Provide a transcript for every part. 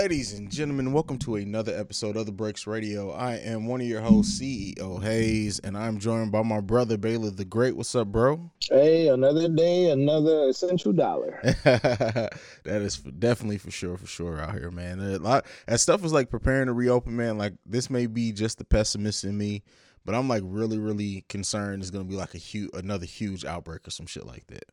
Ladies and gentlemen, welcome to another episode of The Breaks Radio. I am one of your hosts, CEO Haize, and I'm joined by my brother Baylor the Great. What's up, bro? Hey, another day, another essential dollar. that is definitely for sure, for sure out here, man. A lot as stuff is like preparing to reopen, man. Like this may be just the pessimist in me, but I'm like really, really concerned it's gonna be like a huge, another huge outbreak or some shit like that.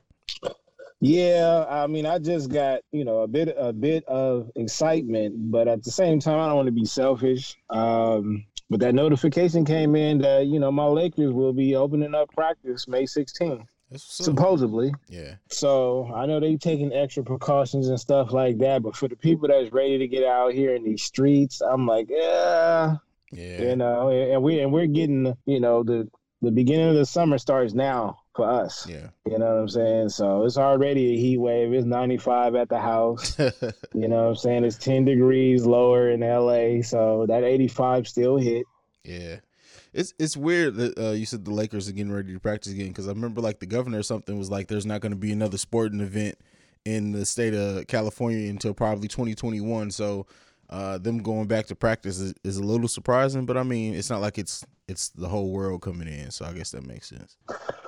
Yeah, I mean, I just got you know a bit a bit of excitement, but at the same time, I don't want to be selfish. Um, but that notification came in that you know my Lakers will be opening up practice May 16th, supposedly. Yeah. So I know they're taking extra precautions and stuff like that, but for the people that's ready to get out here in these streets, I'm like, yeah, Yeah. you know, and we and we're getting you know the the beginning of the summer starts now for us. Yeah. You know what I'm saying? So it's already a heat wave. It's 95 at the house. you know what I'm saying? It's 10 degrees lower in LA. So that 85 still hit. Yeah. It's it's weird that uh, you said the Lakers are getting ready to practice again because I remember like the governor or something was like there's not going to be another sporting event in the state of California until probably 2021. So uh, them going back to practice is, is a little surprising, but I mean it's not like it's it's the whole world coming in. So I guess that makes sense.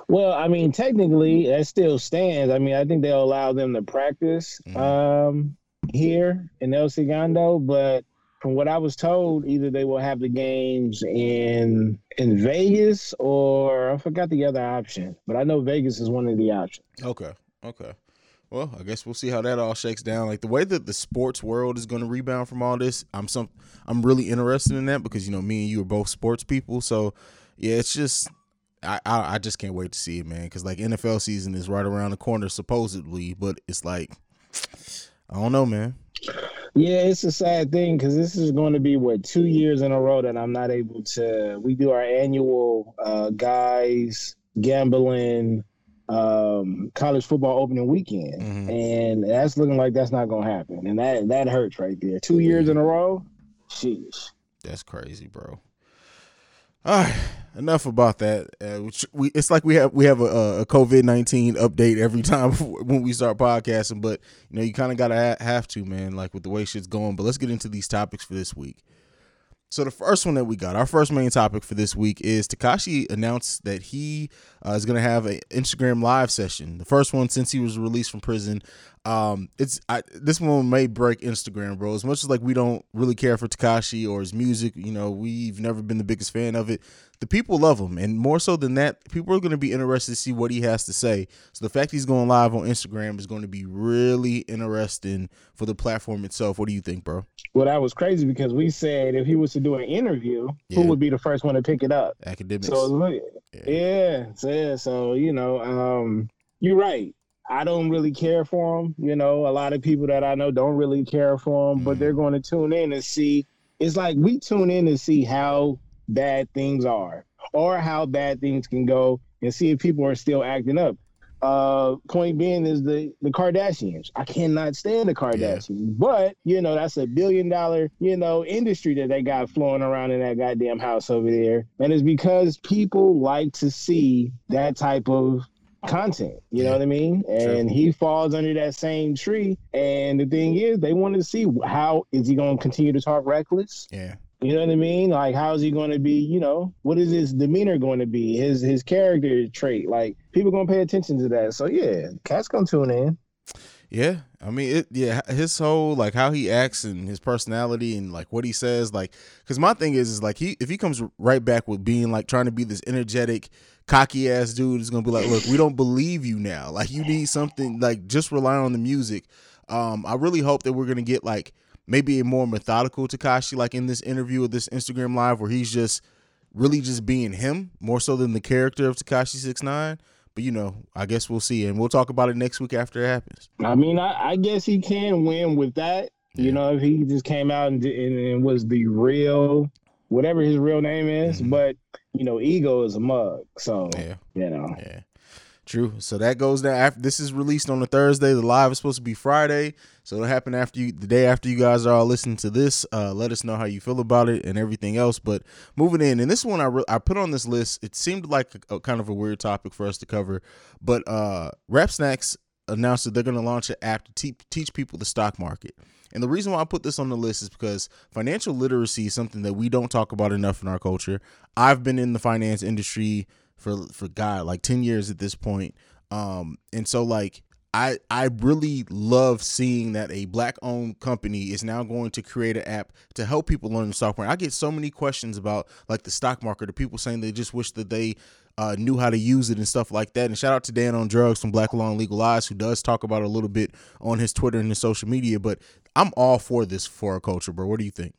Well, I mean, technically, that still stands. I mean, I think they'll allow them to practice Mhm. um, here in El Segundo, but from what I was told, either they will have the games in in Vegas or I forgot the other option, but I know Vegas is one of the options. Okay. Okay. Well, I guess we'll see how that all shakes down. Like the way that the sports world is going to rebound from all this, I'm some I'm really interested in that because you know me and you are both sports people. So yeah, it's just I I, I just can't wait to see it, man. Because like NFL season is right around the corner supposedly, but it's like I don't know, man. Yeah, it's a sad thing because this is going to be what two years in a row that I'm not able to. We do our annual uh, guys gambling um, college football opening weekend, Mhm. and that's looking like that's not going to happen, and that that hurts right there. Two years in a row, sheesh. That's crazy, bro. All right, enough about that. Uh, we it's like we have we have a, a COVID nineteen update every time when we start podcasting, but you know you kind of gotta ha- have to, man. Like with the way shit's going. But let's get into these topics for this week. So the first one that we got, our first main topic for this week is Tekashi announced that he uh, is going to have an Instagram live session. The first one since he was released from prison. Um, it's I, this one may break Instagram, bro. As much as like we don't really care for Tekashi or his music, you know, we've never been the biggest fan of it. The people love him, and more so than that, people are going to be interested to see what he has to say. So the fact he's going live on Instagram is going to be really interesting for the platform itself. What do you think, bro? Well, that was crazy because we said if he was to do an interview, Yeah. who would be the first one to pick it up? Akademiks. So look, Yeah. yeah, so, yeah, so you know, um, you're right. I don't really care for them. You know, a lot of people that I know don't really care for Mhm. but they're going to tune in and see. It's like we tune in to see how bad things are or how bad things can go, and see if people are still acting up. Uh, point being is the the Kardashians. I cannot stand the Kardashians, but you know that's a billion dollar you know industry that they got flowing around in that goddamn house over there, and it's because people like to see that type of content. You know what I mean? True. And he falls under that same tree. And the thing is, they want to see how is he going to continue to talk reckless. yeah. You know what I mean? Like, how is he going to be? You know, what is his demeanor going to be? His his character trait? Like, people going to pay attention to that. So yeah, cats gonna tune in. Yeah, I mean it. Yeah, his whole like how he acts and his personality and like what he says. Like, because my thing is, is like he if he comes right back with being like trying to be this energetic, cocky ass dude, is gonna be like, look, we don't believe you now. Like, you need something like just rely on the music. Um, I really hope that we're gonna get like maybe a more methodical Tekashi, like in this interview or this Instagram live, where he's just really just being him more so than the character of Tekashi Six Nine. But you know, I guess we'll see, and we'll talk about it next week after it happens. I mean, I, I guess he can win with that. Yeah. You know, if he just came out and, and, and was the real, whatever his real name is. Mhm. But you know, ego is a mug. So Yeah. you know, Yeah. True. So that goes down after this is released on a Thursday. The live is supposed to be Friday. So it'll happen after you the day after you guys are all listening to this. Uh let us know how you feel about it and everything else. But moving in, and this one I re- I put on this list, it seemed like a, a kind of a weird topic for us to cover. But uh Rap Snacks announced that they're going to launch an app to te- teach people the stock market. And the reason why I put this on the list is because financial literacy is something that we don't talk about enough in our culture. I've been in the finance industry for for God like 10 years at this point. Um and so like I I really love seeing that a black owned company is now going to create an app to help people learn the stock market. I get so many questions about like the stock market or people saying they just wish that they uh, knew how to use it and stuff like that. And shout out to Dan on Drugs from Black Law and Legal Eyes, who does talk about a little bit on his Twitter and his social media. But I'm all for this for our culture, bro. What do you think?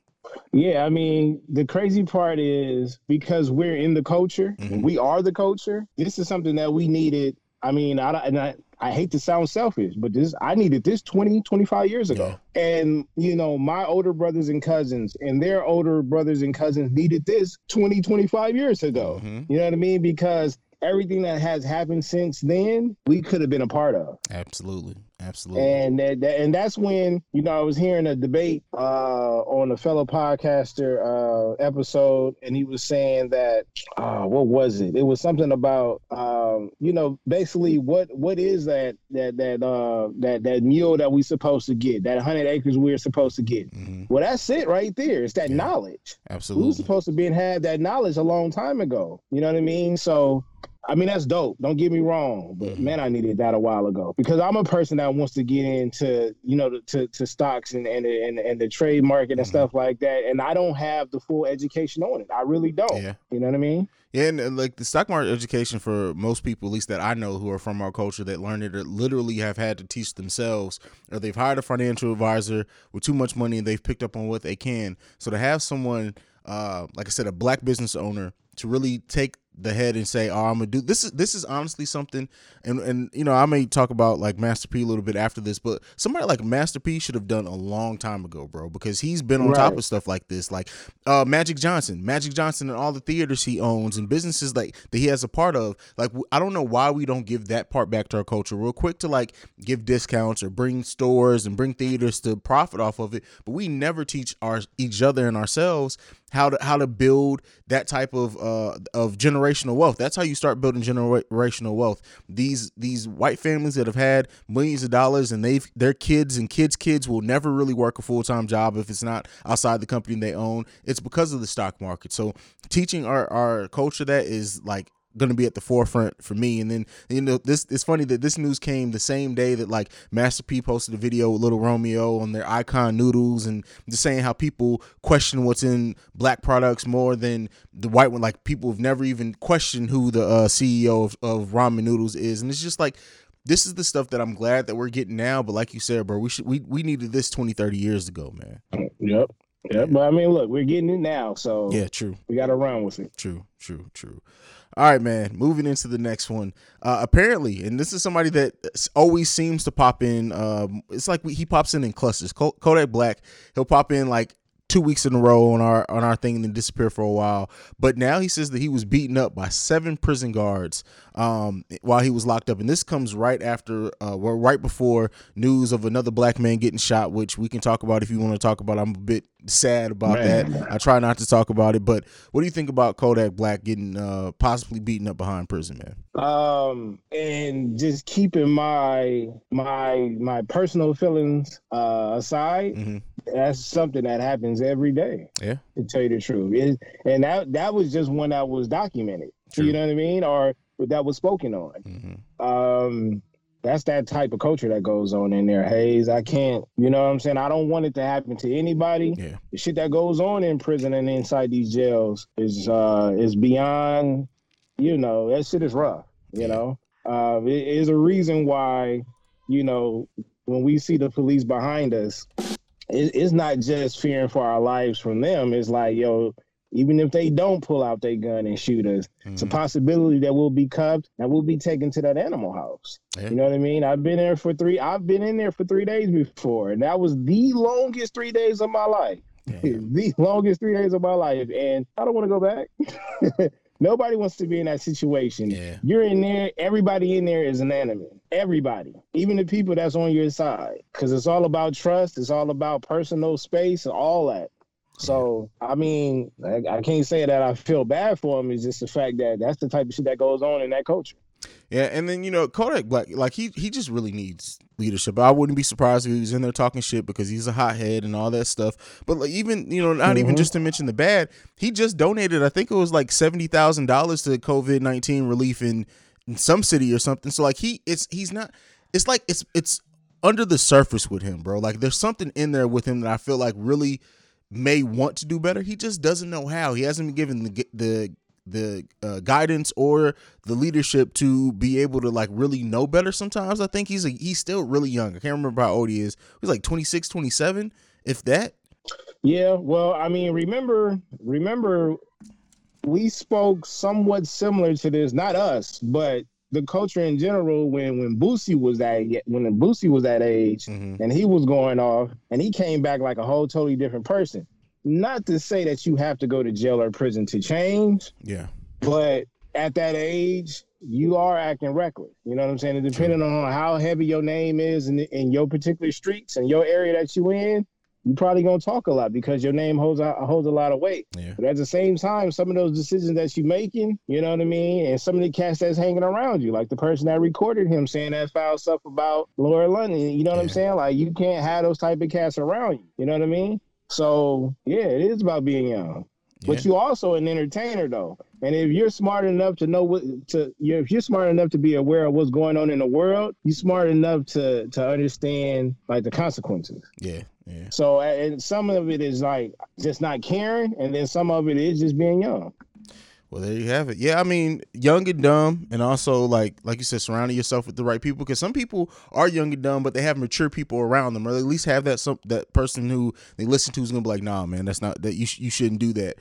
Yeah, I mean, the crazy part is because we're in the culture, Mhm. we are the culture. This is something that we needed. I mean, I, and I, I hate to sound selfish, but this I needed this 20, 25 years ago. And, you know, my older brothers and cousins and their older brothers and cousins needed this 20, 25 years ago. Mhm. You know what I mean? Because everything that has happened since then, we could have been a part of. Absolutely, absolutely. And that, that- and that's when you know I was hearing a debate uh, on a fellow podcaster uh, episode, and he was saying that uh, what was it? It was something about um, you know basically what what is that that that uh, that that mule that we supposed to get that hundred acres we're supposed to get? Mhm. Well, that's it right there. It's that Yeah. knowledge. We Absolutely. was supposed to be and have that knowledge a long time ago. You know what I mean? So, I mean that's dope. Don't get me wrong, but Mhm. man, I needed that a while ago because I'm a person that wants to get into you know to to stocks and and and, and the trade market and Mhm. stuff like that, and I don't have the full education on it. I really don't. Yeah. You know what I mean? Yeah, and, and, like the stock market education for most people, at least that I know who are from our culture that learn it, or literally have had to teach themselves, or they've hired a financial advisor with too much money and they've picked up on what they can. So to have someone, uh, like I said, a black business owner to really take the head and say, "Oh, I'm gonna do this." Is this is honestly something, and and you know I may talk about like Master P a little bit after this, but somebody like Master P should have done a long time ago, bro, because he's been on top of stuff like this, like uh, Magic Johnson, Magic Johnson, and all the theaters he owns and businesses like that he has a part of. Like I don't know why we don't give that part back to our culture. We're quick to like give discounts or bring stores and bring theaters to profit off of it, but we never teach our each other and ourselves how to how to build that type of uh of generational wealth. That's how you start building generational wealth. These these white families that have had millions of dollars and they've their kids and kids kids will never really work a full-time job if it's not outside the company they own. It's because of the stock market. So teaching our our culture that is like going to be at the forefront for me. And then you know this it's funny that this news came the same day that like Master P posted a video with Little Romeo on their icon noodles and just saying how people question what's in black products more than the white one. Like people have never even questioned who the uh, CEO of, of ramen noodles is. And it's just like this is the stuff that I'm glad that we're getting now. But like you said bro we should we, we needed this 20 30 years ago man. Yep. Yep. But I mean, look, we're getting it now, so yeah true we got to run with it. True, true, true. All right, man. Moving into the next one. Uh, apparently, and this is somebody that always seems to pop in. Um, it's like we, he pops in in clusters. Ko- Kodak Black, he'll pop in like two weeks in a row on our on our thing and then disappear for a while. But now he says that he was beaten up by seven prison guards um, while he was locked up, and this comes right after, uh, well, right before news of another black man getting shot, which we can talk about if you want to talk about. I'm a bit sad about Man. that. I try not to talk about it, but what do you think about Kodak Black getting uh, possibly beaten up behind prison, man? um and just keeping my my my personal feelings uh aside hmm that's something that happens every day Yeah. to tell you the truth it, and that that was just one that was documented True. you know what i mean or that was spoken on hmm um that's that type of culture that goes on in there Haize. I can't you know what i'm saying? I don't want it to happen to anybody. Yeah. the shit that goes on in prison and inside these jails is uh is beyond you know that shit is rough you Yeah. know? Uh it is a reason why you know when we see the police behind us it, it's not just fearing for our lives from them. It's like yo even if they don't pull out their gun and shoot us it's a Mhm. possibility that we'll be cuffed and we'll be taken to that animal house Yeah. you know what i mean i've been there for three i've been in there for three days before and that was the longest three days of my life Damn. the longest three days of my life, and I don't want to go back. Nobody wants to be in that situation. Yeah. You're in there. Everybody in there is an enemy. Everybody, even the people that's on your side, because it's all about trust. It's all about personal space and all that. So I mean, I, I can't say that I feel bad for him. It's just the fact that that's the type of shit that goes on in that culture. Yeah, and then you know Kodak Black, like he he just really needs leadership. I wouldn't be surprised if he was in there talking shit because he's a hothead and all that stuff. But like even you know, not mm-hmm. even just to mention the bad, he just donated. I think it was like seventy thousand dollars to COVID nineteen relief in, in some city or something. So like he it's he's not. It's like it's it's under the surface with him, bro. Like there's something in there with him that I feel like really may want to do better. He just doesn't know how. He hasn't been given the the the uh, guidance or the leadership to be able to like really know better sometimes. I think he's a, he's still really young. I can't remember how old he is. He's like 26 27 if that. Yeah well i mean remember remember we spoke somewhat similar to this. Not us but the culture in general when when Boosie was that when Boosie was that age mm-hmm. and he was going off and he came back like a whole totally different person not to say that you have to go to jail or prison to change. Yeah. But at that age, you are acting reckless. You know what I'm saying? And depending on how heavy your name is in, in your particular streets and your area that you in, you probably gonna talk a lot because your name holds a, holds a lot of weight. Yeah. But at the same time, some of those decisions that you're making, you know what I mean, and some of the cats that's hanging around you, like the person that recorded him saying that foul stuff about Lauren London, you know what yeah. I'm saying? Like you can't have those type of cats around you. You know what I mean? So yeah, it is about being young. Yeah. But you also an entertainer though. And if you're smart enough to know what to if you're smart enough to be aware of what's going on in the world, you're smart enough to to understand like the consequences. Yeah. Yeah. So and some of it is like just not caring, and then some of it is just being young. Well, there you have it. Yeah, I mean, young and dumb, and also like like you said, surrounding yourself with the right people. Because some people are young and dumb, but they have mature people around them, or at least have that some that person who they listen to is gonna be like, nah, man, that's not that you sh- you shouldn't do that.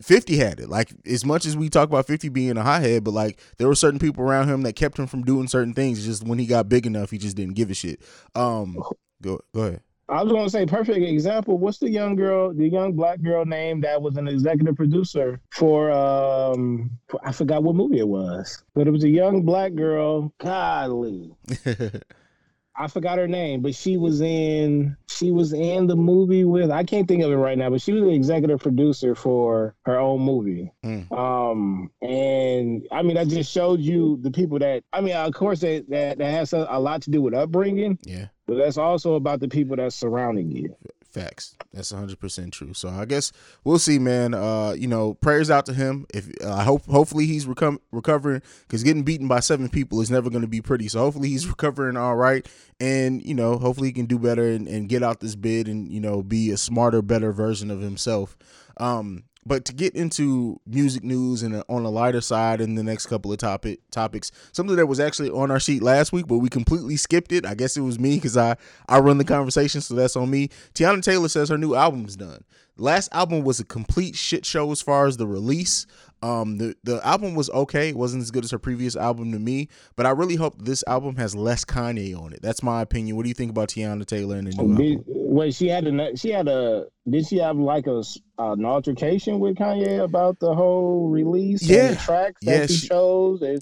50 had it. Like as much as we talk about 50 being a hothead, but like there were certain people around him that kept him from doing certain things. Just when he got big enough, he just didn't give a shit. Um, go go ahead. I was going to say, perfect example. What's the young girl, the young black girl name that was an executive producer for, um, I forgot what movie it was, but it was a young black girl. Godly. I forgot her name, but she was in she was in the movie with I can't think of it right now, but she was the executive producer for her own movie. Mm. Um, and I mean, I just showed you the people that I mean, of course, that that, that has a, a lot to do with upbringing. Yeah, but that's also about the people that's surrounding you. Facts. That's 100% true. So I guess we'll see, man. Uh, you know, prayers out to him. If I uh, hope hopefully he's recom- recovering cuz getting beaten by seven people is never going to be pretty. So hopefully he's recovering all right and, you know, hopefully he can do better and, and get out this bid and, you know, be a smarter, better version of himself. Um, but to get into music news and uh, on a lighter side in the next couple of topic topics, something that was actually on our sheet last week, but we completely skipped it. I guess it was me because I I run the conversation, so that's on me. Teyana Taylor says her new album's done. Last album was a complete shit show as far as the release. Um, the the album was okay. It wasn't as good as her previous album to me, but I really hope this album has less Kanye on it. That's my opinion. What do you think about Teyana Taylor and the new did, album? Wait, she had a she had a did she have like a an altercation with Kanye about the whole release? Yeah, the tracks that yeah, she, she chose. And,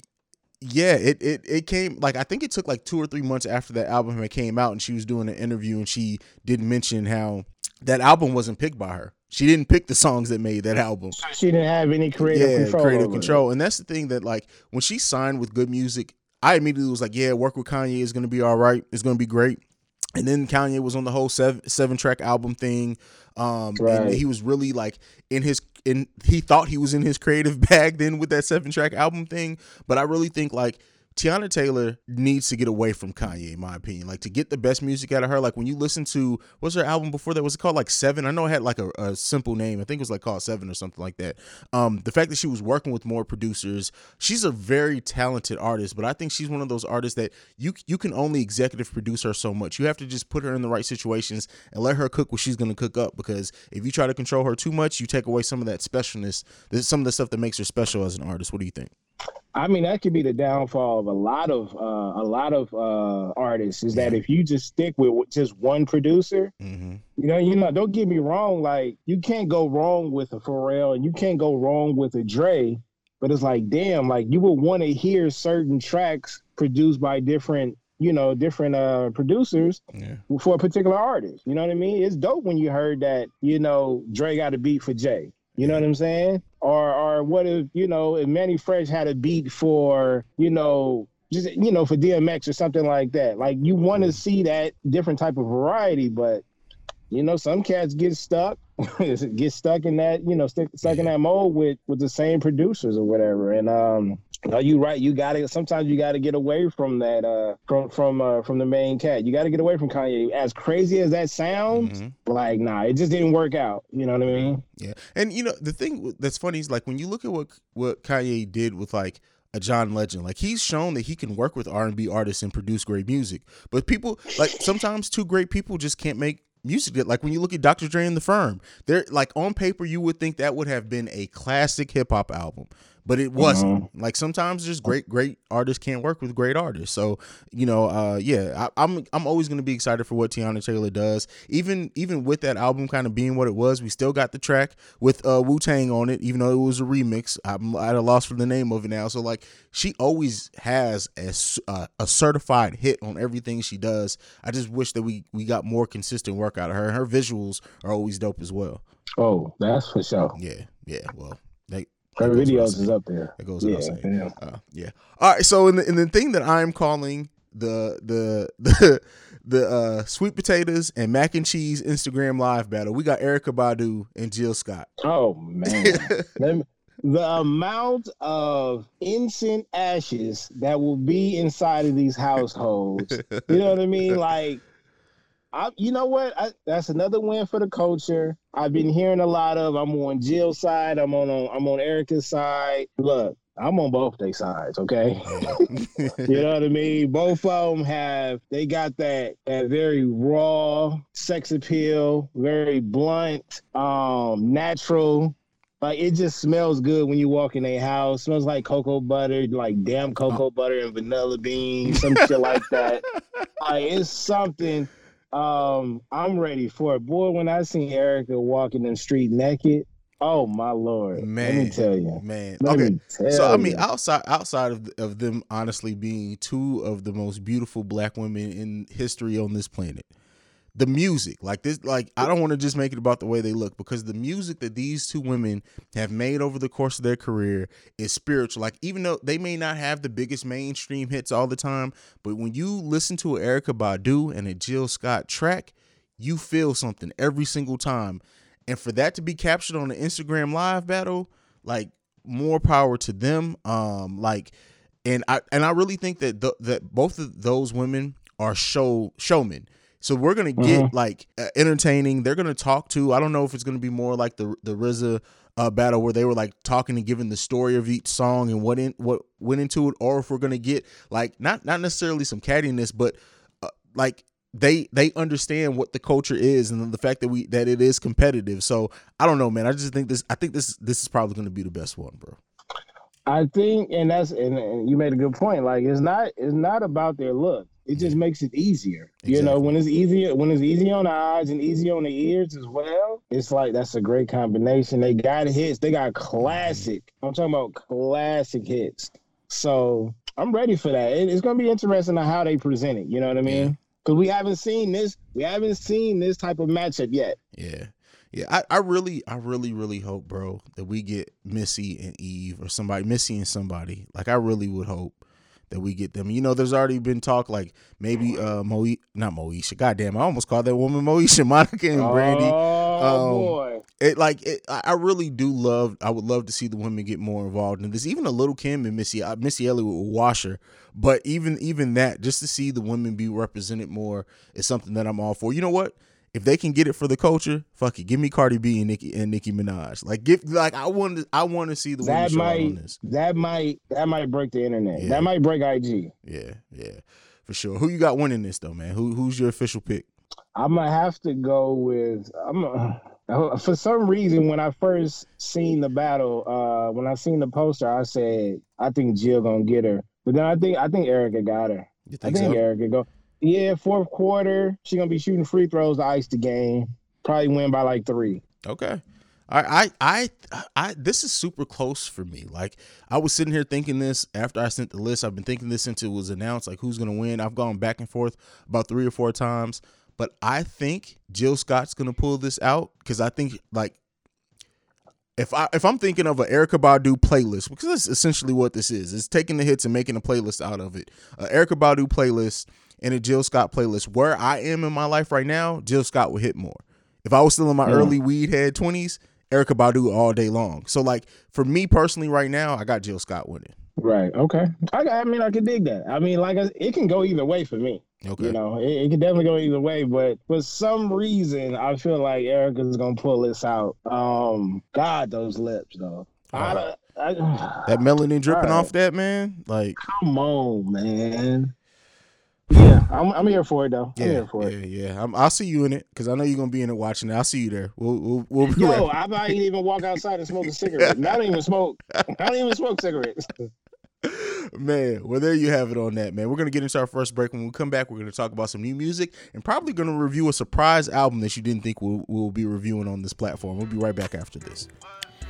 yeah, it, it it came like I think it took like two or three months after that album had came out, and she was doing an interview, and she did mention how that album wasn't picked by her. She didn't pick the songs that made that album. She didn't have any creative yeah, control. creative control, and that's the thing that like when she signed with Good Music, I immediately was like, yeah, work with Kanye is going to be all right. It's going to be great. And then Kanye was on the whole seven seven track album thing. Um, right. and he was really like in his in he thought he was in his creative bag then with that seven track album thing. But I really think like Teyana Taylor needs to get away from Kanye, in my opinion. Like to get the best music out of her. Like when you listen to what's her album before that? Was it called like Seven? I know it had like a, a, simple name. I think it was like called Seven or something like that. Um, the fact that she was working with more producers, she's a very talented artist, but I think she's one of those artists that you you can only executive produce her so much. You have to just put her in the right situations and let her cook what she's gonna cook up. Because if you try to control her too much, you take away some of that specialness. Some of the stuff that makes her special as an artist. What do you think? I mean, that could be the downfall of a lot of uh, a lot of uh, artists is that if you just stick with just one producer, mm-hmm. you know, you know, don't get me wrong, like you can't go wrong with a Pharrell and you can't go wrong with a Dre, but it's like, damn, like you would want to hear certain tracks produced by different, you know, different uh, producers yeah. for a particular artist. You know what I mean? It's dope when you heard that, you know, Dre got a beat for Jay You know what I'm saying? Or or what if you know if Mannie Fresh had a beat for you know just you know for DMX or something like that. Like you want to see that different type of variety, but you know some cats get stuck get stuck in that you know st- stuck in that mold with with the same producers or whatever and um are you right you gotta sometimes you gotta get away from that uh from from uh from the main cat you gotta get away from kanye as crazy as that sounds mm-hmm. like nah it just didn't work out you know what i mean yeah and you know the thing that's funny is like when you look at what what kanye did with like a John Legend. Like he's shown that he can work with R and B artists and produce great music. But people like sometimes two great people just can't make music that like when you look at Dr. Dre and the Firm, they're like on paper you would think that would have been a classic hip hop album but it wasn't. Mm-hmm. Like sometimes just great great artists can't work with great artists. So you know, uh, yeah, I, am I'm, I'm always gonna be excited for what Teyana Taylor does. Even even with that album kind of being what it was, we still got the track with uh, Wu Tang on it, even though it was a remix. I'm at a loss for the name of it now. So like, she always has a, uh, a certified hit on everything she does. I just wish that we we got more consistent work out of her. Her visuals are always dope as well. Oh, that's for sure. Yeah, yeah. Well, they her videos is up there. It goes yeah, yeah. Uh, yeah. All right. So in the in the thing that I'm calling the the the the uh, sweet potatoes and mac and cheese Instagram live battle, we got Erykah Badu and Jill Scott. Oh man. the amount of incense ashes that will be inside of these households. you know what I mean? Like I, you know what? I, that's another win for the culture. I've been hearing a lot of. I'm on Jill's side. I'm on, on I'm on Erykah's side. Look, I'm on both their sides. Okay, you know what I mean. Both of them have. They got that that very raw sex appeal, very blunt, um, natural. Like it just smells good when you walk in a house. It smells like cocoa butter, like damn cocoa butter and vanilla beans, some shit like that. Like it's something um, I'm ready for it. Boy, when I seen Erykah walking in the street naked, oh my lord. Man, let me tell you. Man. Let okay. So I mean, outside outside of of them honestly being two of the most beautiful black women in history on this planet the music like this like i don't want to just make it about the way they look because the music that these two women have made over the course of their career is spiritual. Like even though they may not have the biggest mainstream hits all the time but when you listen to an erykah badu and a jill scott track you feel something every single time. And for that to be captured on an instagram live battle like more power to them um like and i and i really think that the, that both of those women are show showmen so we're gonna get mm-hmm. like uh, entertaining. They're gonna talk to. I don't know if it's gonna be more like the the RZA uh, battle where they were like talking and giving the story of each song and what in what went into it, or if we're gonna get like not not necessarily some cattiness, but uh, like they they understand what the culture is and the fact that we that it is competitive. So I don't know, man. I just think this. I think this this is probably gonna be the best one, bro. I think, and that's and, and you made a good point. Like it's not it's not about their look it just makes it easier. Exactly. You know, when it's easier, when it's easy on the eyes and easy on the ears as well, it's like that's a great combination. They got hits, they got classic. I'm talking about classic hits. So I'm ready for that. It, it's gonna be interesting on how they present it. You know what I mean? Because we haven't seen this, we haven't seen this type of matchup yet. Yeah. Yeah, I, I really, I really, really hope, bro, that we get Missy and Eve or somebody, Missy and somebody. Like, I really would hope that we get them. You know, there's already been talk like maybe uh Mo not Moesha. Goddamn, I almost called that woman Moesha, Monica and Brandy. Oh um, boy. It like it, I really do love. I would love to see the women get more involved in this. Even a little Kim and Missy, uh, Missy Elliott with Washer, but even even that, just to see the women be represented more is something that I'm all for. You know what? If they can get it for the culture, fuck it. Give me Cardi B and Nicki and Nicki Minaj. Like give like I want to I want to see the that might that might that might break the internet. Yeah. That might break IG. Yeah, yeah, for sure. Who you got winning this though, man? Who who's your official pick? I'm gonna have to go with I'm. A, for some reason, when I first seen the battle, uh, when I seen the poster, I said I think Jill gonna get her. But then I think I think Erykah got her. You think I think so? Erykah go. Yeah, fourth quarter, she gonna be shooting free throws to ice the game. Probably win by like three. Okay. I, I, I, I, this is super close for me. Like, I was sitting here thinking this after I sent the list. I've been thinking this since it was announced, like who's gonna win. I've gone back and forth about three or four times, but I think Jill Scott's gonna pull this out because I think like if I if I'm thinking of an Erykah Badu playlist, because that's essentially what this is, it's taking the hits and making a playlist out of it. A Erykah Badu playlist and a Jill Scott playlist. Where I am in my life right now, Jill Scott would hit more. If I was still in my Yeah. early weed head twenties, Erykah Badu all day long. So like for me personally, right now, I got Jill Scott winning. Right. Okay. I, I mean, I can dig that. I mean, like, I- it can go either way for me. Okay. You know, it, it can definitely go either way. But for some reason, I feel like Erykah's gonna pull this out. Um, God, those lips though. I, don't- I, that melanin dripping right. off that man, like come on, man. Yeah, I'm, I'm here for it though. I'm yeah, here for yeah, it. yeah. I'm, I'll see you in it because I know you're gonna be in it watching it. I'll see you there. We'll we'll, we'll be Yo, right- I might even walk outside and smoke a cigarette. I don't even smoke. I don't even smoke cigarettes. man. Well, there you have it on that, man. We're gonna get into our first break. When we come back, we're gonna talk about some new music and probably gonna review a surprise album that you didn't think we'll, we'll be reviewing on this platform. We'll be right back after this.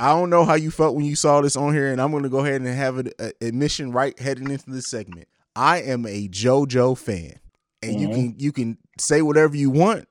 I don't know how you felt when you saw this on here, and I'm going to go ahead and have an admission right heading into this segment. I am a JoJo fan, and you Mhm. can you can say whatever you want.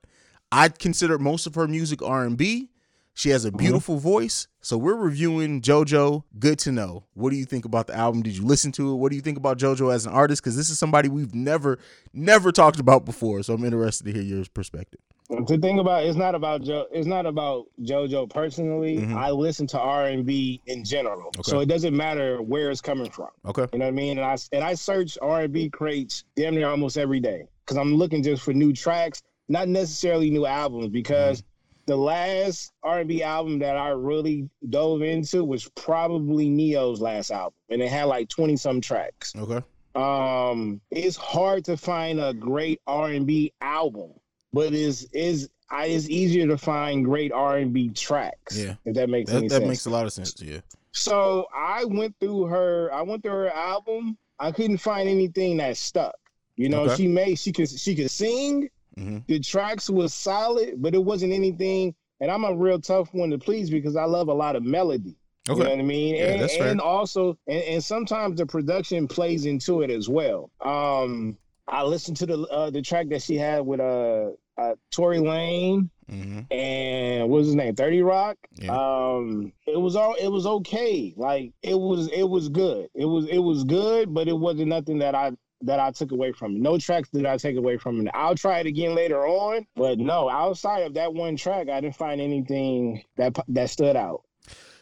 I consider most of her music R&B. She has a beautiful voice, so we're reviewing JoJo. Good to know. What do you think about the album? Did you listen to it? What do you think about JoJo as an artist? Because this is somebody we've never never talked about before, so I'm interested to hear your perspective. The thing about it's not about jo- it's not about JoJo personally. Mhm. I listen to R and B in general, Okay. so it doesn't matter where it's coming from. Okay. You know what I mean? And I and I search R and B crates damn near almost every day because I'm looking just for new tracks, not necessarily new albums. Because the last R and B album that I really dove into was probably Ne-Yo's last album, and it had like twenty some tracks. Okay. Um, it's hard to find a great R and B album, but is is I it's easier to find great R and B tracks. Yeah. if that makes That, any that sense. makes a lot of sense. Yeah. So I went through her. I went through her album. I couldn't find anything that stuck. You know, Okay. she made she could she could sing. hmm The tracks was solid, but it wasn't anything. And I'm a real tough one to please because I love a lot of melody. You know Okay. what I mean? Yeah, and, that's fair. and also, and, and sometimes the production plays into it as well. Um, I listened to the uh, the track that she had with uh, uh Tory Lane hmm and what was his name? 30 Roc. Yeah. Um, it was all it was okay. Like it was it was good. It was it was good, but it wasn't nothing that I that I took away from it. No tracks did I take away from it. I'll try it again later on, but no, outside of that one track, I didn't find anything that that stood out.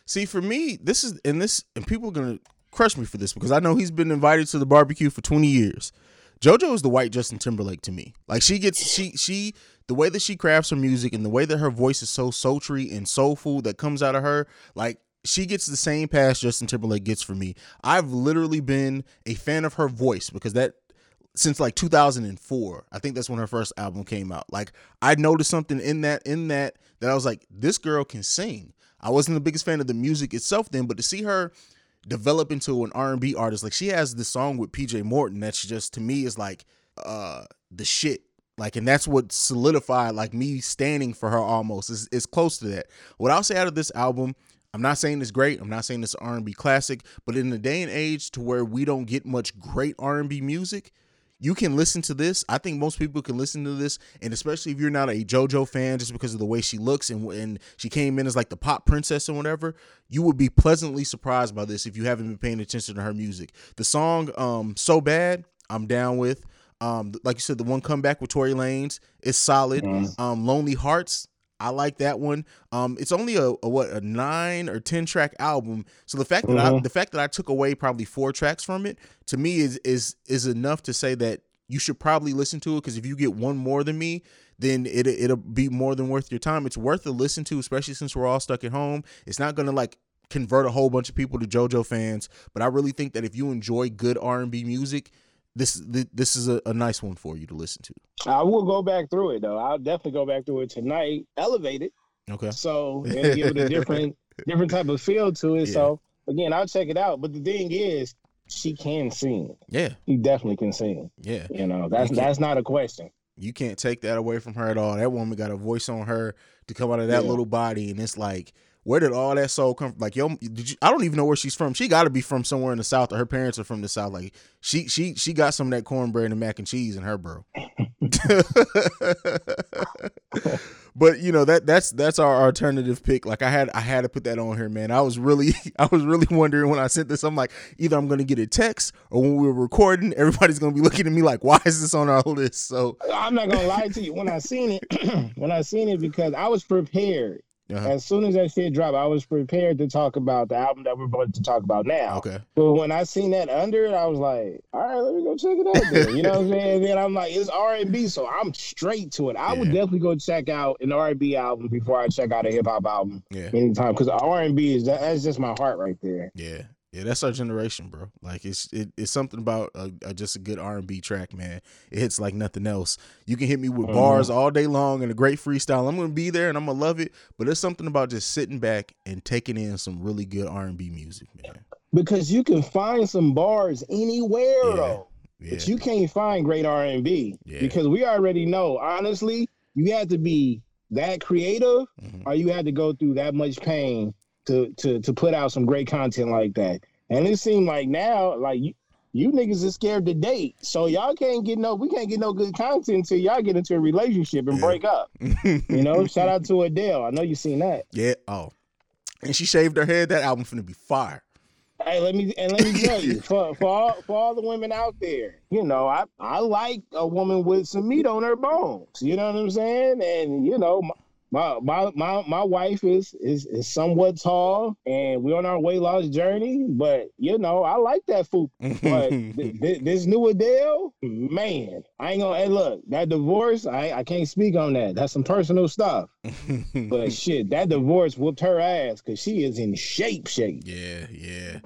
See, for me, this is and this and people are gonna crush me for this because I know he's been invited to the barbecue for 20 years. JoJo is the white Justin Timberlake to me. Like she gets she she the way that she crafts her music and the way that her voice is so sultry and soulful that comes out of her, like she gets the same pass Justin Timberlake gets for me. I've literally been a fan of her voice because that since like 2004. I think that's when her first album came out. Like I noticed something in that in that that I was like, this girl can sing. I wasn't the biggest fan of the music itself then, but to see her develop into an R&B artist, like she has this song with PJ Morton that's just to me is like uh the shit. Like and that's what solidified like me standing for her almost. Is is close to that. What I'll say out of this album I'm not saying it's great. I'm not saying it's an R&B classic, but in the day and age to where we don't get much great R&B music, you can listen to this. I think most people can listen to this, and especially if you're not a JoJo fan, just because of the way she looks and and she came in as like the pop princess and whatever, you would be pleasantly surprised by this if you haven't been paying attention to her music. The song um "So Bad" I'm down with. Um, like you said, the one comeback with Tory Lanez is solid. Mhm. Um, "Lonely Hearts." I like that one. Um, it's only a, a what a nine or ten track album. So the fact that I Mhm. the fact that I took away probably four tracks from it to me is is is enough to say that you should probably listen to it because if you get one more than me, then it it'll be more than worth your time. It's worth to listen to, especially since we're all stuck at home. It's not gonna like convert a whole bunch of people to JoJo fans, but I really think that if you enjoy good R and B music, this this is a, a nice one for you to listen to. I will go back through it though. I'll definitely go back through it tonight, elevate it, Okay. so and give it a different different type of feel to it. Yeah. So again, I'll check it out. But the thing is, she can sing. Yeah, She definitely can sing. yeah. You know, that's You that's not a question. You can't take that away from her at all. That woman got a voice on her to come out of that Yeah. little body, and it's like, where did all that soul come from? Like, yo, did you? I don't even know where she's from. She got to be from somewhere in the south, or her parents are from the south. Like, she she she got some of that cornbread and mac and cheese in her, bro. but you know that that's that's our alternative pick. Like I had I had to put that on here, man. I was really I was really wondering when I sent this. I'm like, either I'm gonna get a text or when we were recording, everybody's gonna be looking at me like, why is this on our list? So I'm not gonna lie to you. When I seen it, when I seen it, because I was prepared. Uh As soon as that shit dropped, I was prepared to talk about the album that we're about to talk about now. okay, But when I seen that under it, I was like, all right, let me go check it out. Then. You know what I'm saying? And then I'm like, it's R and B, so I'm straight to it. I would definitely go check out an R and B album before I check out a hip hop album yeah. anytime because R and B is that, that's just my heart right there. Yeah, yeah, that's our generation, bro. Like it's it, it's something about a, a, just a good R and B track, man. It hits like nothing else. You can hit me with Mhm. bars all day long and a great freestyle. I'm gonna be there and I'm gonna love it. But it's something about just sitting back and taking in some really good R and B music, man. Because you can find some bars anywhere Yeah. though. Yeah, But you can't find great R and B because we already know. Honestly, you have to be that creative, Mhm. or you had to go through that much pain to to to put out some great content like that. And it seemed like now, like you, you niggas is scared to date, so y'all can't get no. We can't get no good content until y'all get into a relationship and Yeah. break up. You know, shout out to Adele. I know you seen that. yeah. Oh, and she shaved her head. That album finna be fire. Hey, let me and let me tell you, for for all for all the women out there, you know, I I like a woman with some meat on her bones. You know what I'm saying? And you know, my my my my my wife is is is somewhat tall, and we're on our weight loss journey. But you know, I like that food. But th- th- this new Adele, man, I ain't gonna. Hey, look, that divorce, I I can't speak on that. That's some personal stuff. But shit, that divorce whooped her ass because she is in shape, shape. Yeah, yeah.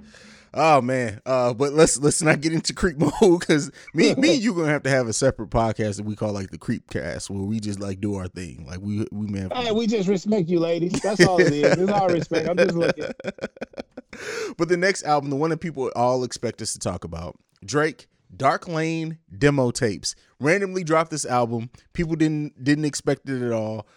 Oh man. Uh but let's let's not get into creep mode because me me and you gonna have to have a separate podcast that we call like the creep cast where we just like do our thing. Like we we have Hey, we just respect you, ladies. That's all it is. It's all respect. I'm just looking. but the next album, the one that people all expect us to talk about, Drake, Dark Lane demo tapes. Randomly dropped this album. People didn't didn't expect it at all.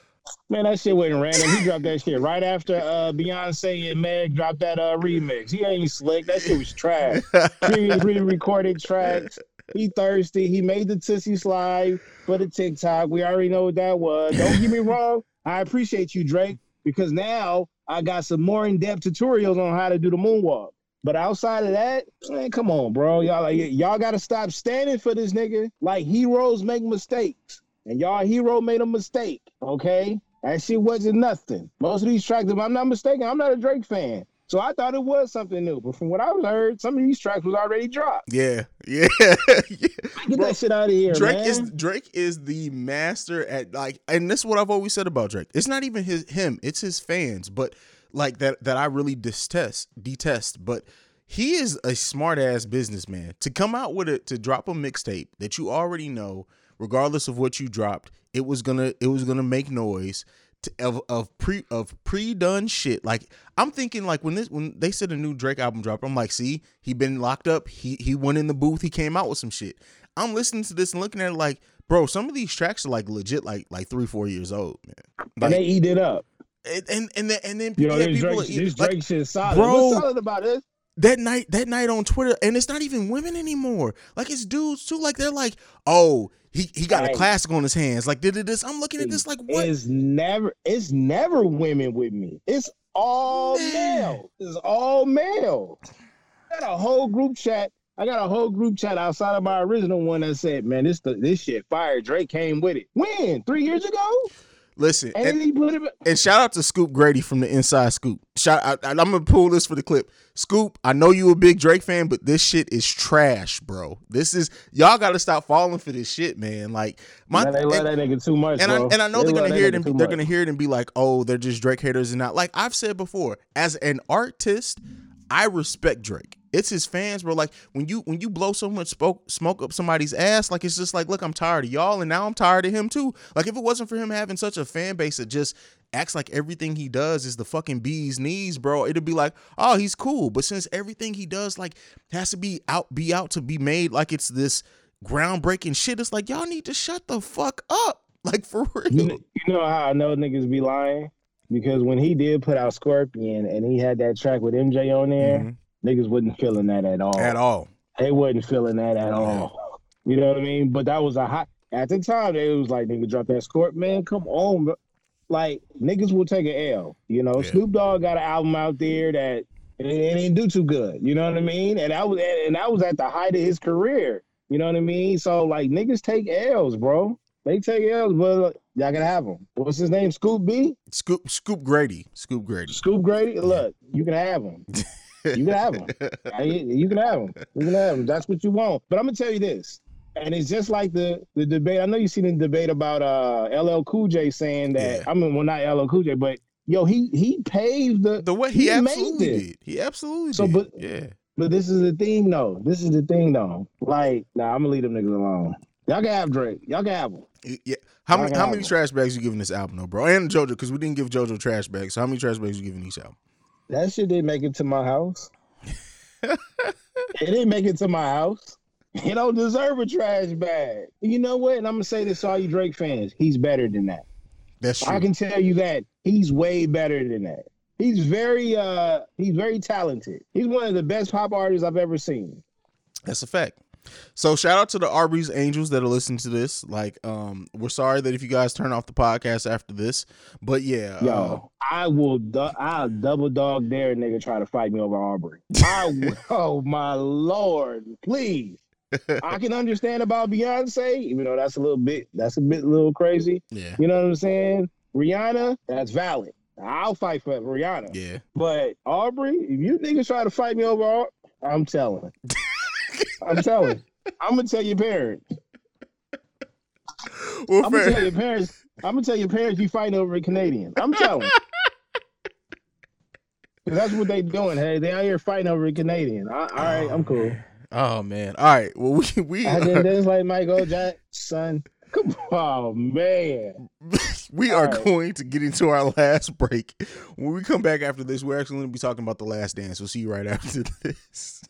Man, that shit wasn't random. He dropped that shit right after uh, Beyonce and Meg dropped that uh, remix. He ain't slick. That shit was trash. Previously recorded tracks. He thirsty. He made the Tootsie Slide for the TikTok. We already know what that was. Don't get me wrong. I appreciate you, Drake, because now I got some more in-depth tutorials on how to do the moonwalk. But outside of that, man, come on, bro. Y'all like y'all gotta stop standing for this nigga. Like heroes make mistakes. And y'all hero made a mistake. Okay? That shit wasn't nothing. Most of these tracks, if I'm not mistaken, I'm not a Drake fan. So I thought it was something new. But from what I've heard, some of these tracks was already dropped. Yeah, yeah. yeah. Get Bro, that shit out of here, Drake man. is Drake is the master at like, and this is what I've always said about Drake. It's not even his him; it's his fans. But like that that I really detest detest. But he is a smart ass businessman to come out with it to drop a mixtape that you already know, regardless of what you dropped, it was gonna it was gonna make noise. To, of of pre of pre done shit. Like I'm thinking like when this when they said a new Drake album dropped, I'm like, see, he been locked up. He he went in the booth. He came out with some shit. I'm listening to this and looking at it like, bro, some of these tracks are like legit, like like three four years old, man. and they eat it up. and and and then, and then You know, yeah, this people Drake, are- this like, Drake shit solid. bro. What's solid about this? that night that night on Twitter, and it's not even women anymore. Like it's dudes too. Like they're like, oh, he he got a classic on his hands. Like did it this? I'm looking at this like what? It's never it's never women with me. It's all male. It's all male. I got a whole group chat. I got a whole group chat outside of my original one that said, "Man, this this shit fire." Drake came with it. When three years ago, Listen, and, and, then he put it. and shout out to Scoop Grady from the Inside Scoop. Shout, I, I, I'm gonna pull this for the clip. Scoop, I know you a big Drake fan, but this shit is trash, bro. This is y'all got to stop falling for this shit, man. Like my Man, they love and- that nigga too much, and I bro. and I know They are gonna hear it and they're much. gonna hear it and be like, oh, they're just Drake haters and not like I've said before. As an artist, I respect Drake. It's his fans, bro. Like when you when you blow so much smoke smoke up somebody's ass, like it's just like, look, I'm tired of y'all, and now I'm tired of him too. Like if it wasn't for him having such a fan base that just acts like everything he does is the fucking bee's knees, bro, it'd be like, oh, he's cool. But since everything he does like has to be out be out to be made like it's this groundbreaking shit, it's like y'all need to shut the fuck up. Like for real. You know, you know how I know niggas be lying? Because when he did put out Scorpion and he had that track with MJ on there, Mhm. Niggas wasn't feeling that at all. At all. They wasn't feeling that at all. You know what I mean? But that was a hot at the time. They was like, nigga, drop that Scorp, man. Come on, bro. Like niggas will take an L. You know, Yeah. Snoop Dogg got an album out there that it, it didn't do too good. You know what I mean? And that was and that was at the height of his career. You know what I mean? So like niggas take L's, bro. They take L's, but uh, y'all can have them. What's his name? Scoop B? Scoop Scoop Grady. Scoop Grady. Scoop Grady? Look, you can have them. You can have them. You can have them. You can have them. That's what you want. But I'm gonna tell you this, and it's just like the the debate. I know you've seen the debate about uh LL Cool J saying that. Yeah. I mean, well, not LL Cool J, but yo, he he paved the. The way he, He made absolutely it. did. He absolutely So, did. but- yeah. But this is the thing, though. This is the thing, though. Like, nah, I'm gonna leave them niggas alone. Y'all can have Drake. Y'all can have him. Yeah. How many how many trash bags you giving this album though, bro? And JoJo, because we didn't give JoJo trash bags. So how many trash bags you giving each album? That shit didn't make it to my house. it didn't make it to my house. He don't deserve a trash bag. You know what? And I'm gonna say this to all you Drake fans. He's better than that. That's true. I can tell you that. He's way better than that. He's very uh he's very talented. He's one of the best pop artists I've ever seen. That's a fact. So shout out to the Arby's Angels that are listening to this. Like, um, we're sorry that if you guys turn off the podcast after this, but yeah, Yo, uh, I will du- I'll double dog dare a nigga try to fight me over Aubrey. I will- oh my lord, please. I can understand about Beyonce, even though that's a little bit that's a bit little crazy. yeah, You know what I'm saying? Rihanna, that's valid. I'll fight for Rihanna. yeah. But Aubrey, if you niggas try to fight me over, Au- I'm telling. I'm telling. I'm gonna tell your parents. Well, I'm gonna tell your parents. I'm gonna tell your parents you fighting over a Canadian. I'm telling. that's what they doing. Hey, they out here fighting over a Canadian. I, all right, I'm oh, cool. Oh man. All right. Well, we we I did this like Michael Jackson. Come on, man. we are All right. going to get into our last break. When we come back after this, we're actually going to be talking about the last dance. We'll see you right after this.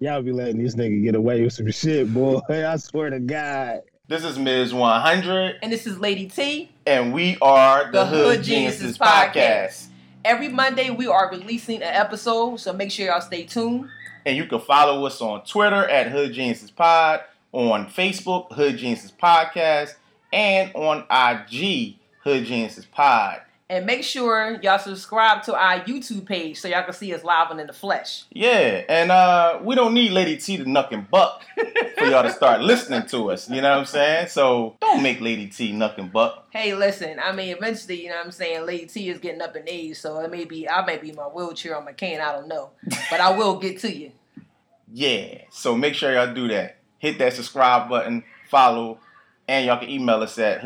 Y'all be letting this nigga get away with some shit, boy. I swear to God. This is Ms. 100, And this is Lady T. and we are the, The Hood, Hood Geniuses Geniuses Podcast. Podcast. Every Monday we are releasing an episode, so make sure y'all stay tuned. And you can follow us on Twitter at Hood Geniuses Pod, on Facebook, Hood Geniuses Podcast, and on IG, Hood Geniuses Pod. And make sure y'all subscribe to our YouTube page so y'all can see us live and in the flesh. Yeah, and uh, we don't need Lady T to nuck and buck for y'all to start listening to us. You know what I'm saying? So don't make Lady T nuck and buck. Hey, listen, I mean, eventually, you know what I'm saying, Lady T is getting up in age, so it may be, I may be in my wheelchair or my cane, I don't know. But I will get to you. Yeah, so make sure y'all do that. Hit that subscribe button, follow, and y'all can email us at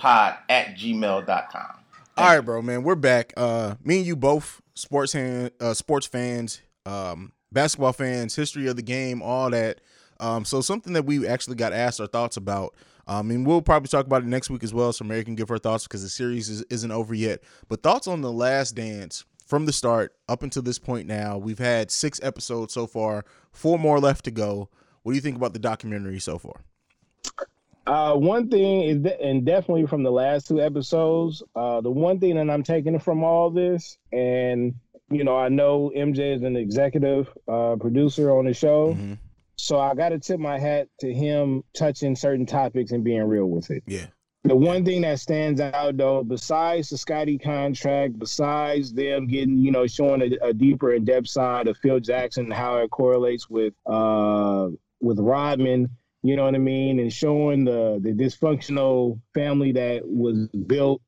hoodgeniuspod at gmail.com. All right, bro, man, we're back. Uh, me and you both sports hand, uh, sports fans, um, basketball fans, history of the game, all that. Um, so something that we actually got asked our thoughts about. Um, and we'll probably talk about it next week as well, so Mary can give her thoughts because the series is, isn't over yet. But thoughts on the Last Dance from the start up until this point. Now we've had six episodes so far, four more left to go. What do you think about the documentary so far? Uh, one thing is, de- and definitely from the last two episodes, uh, the one thing that I'm taking from all this, and you know, I know MJ is an executive uh, producer on the show, Mhm. so I got to tip my hat to him touching certain topics and being real with it. Yeah, The one thing that stands out though, besides the Scottie contract, besides them getting, you know, showing a, a deeper in depth side of Phil Jackson and how it correlates with uh with Rodman, you know what I mean, and showing the the dysfunctional family that was built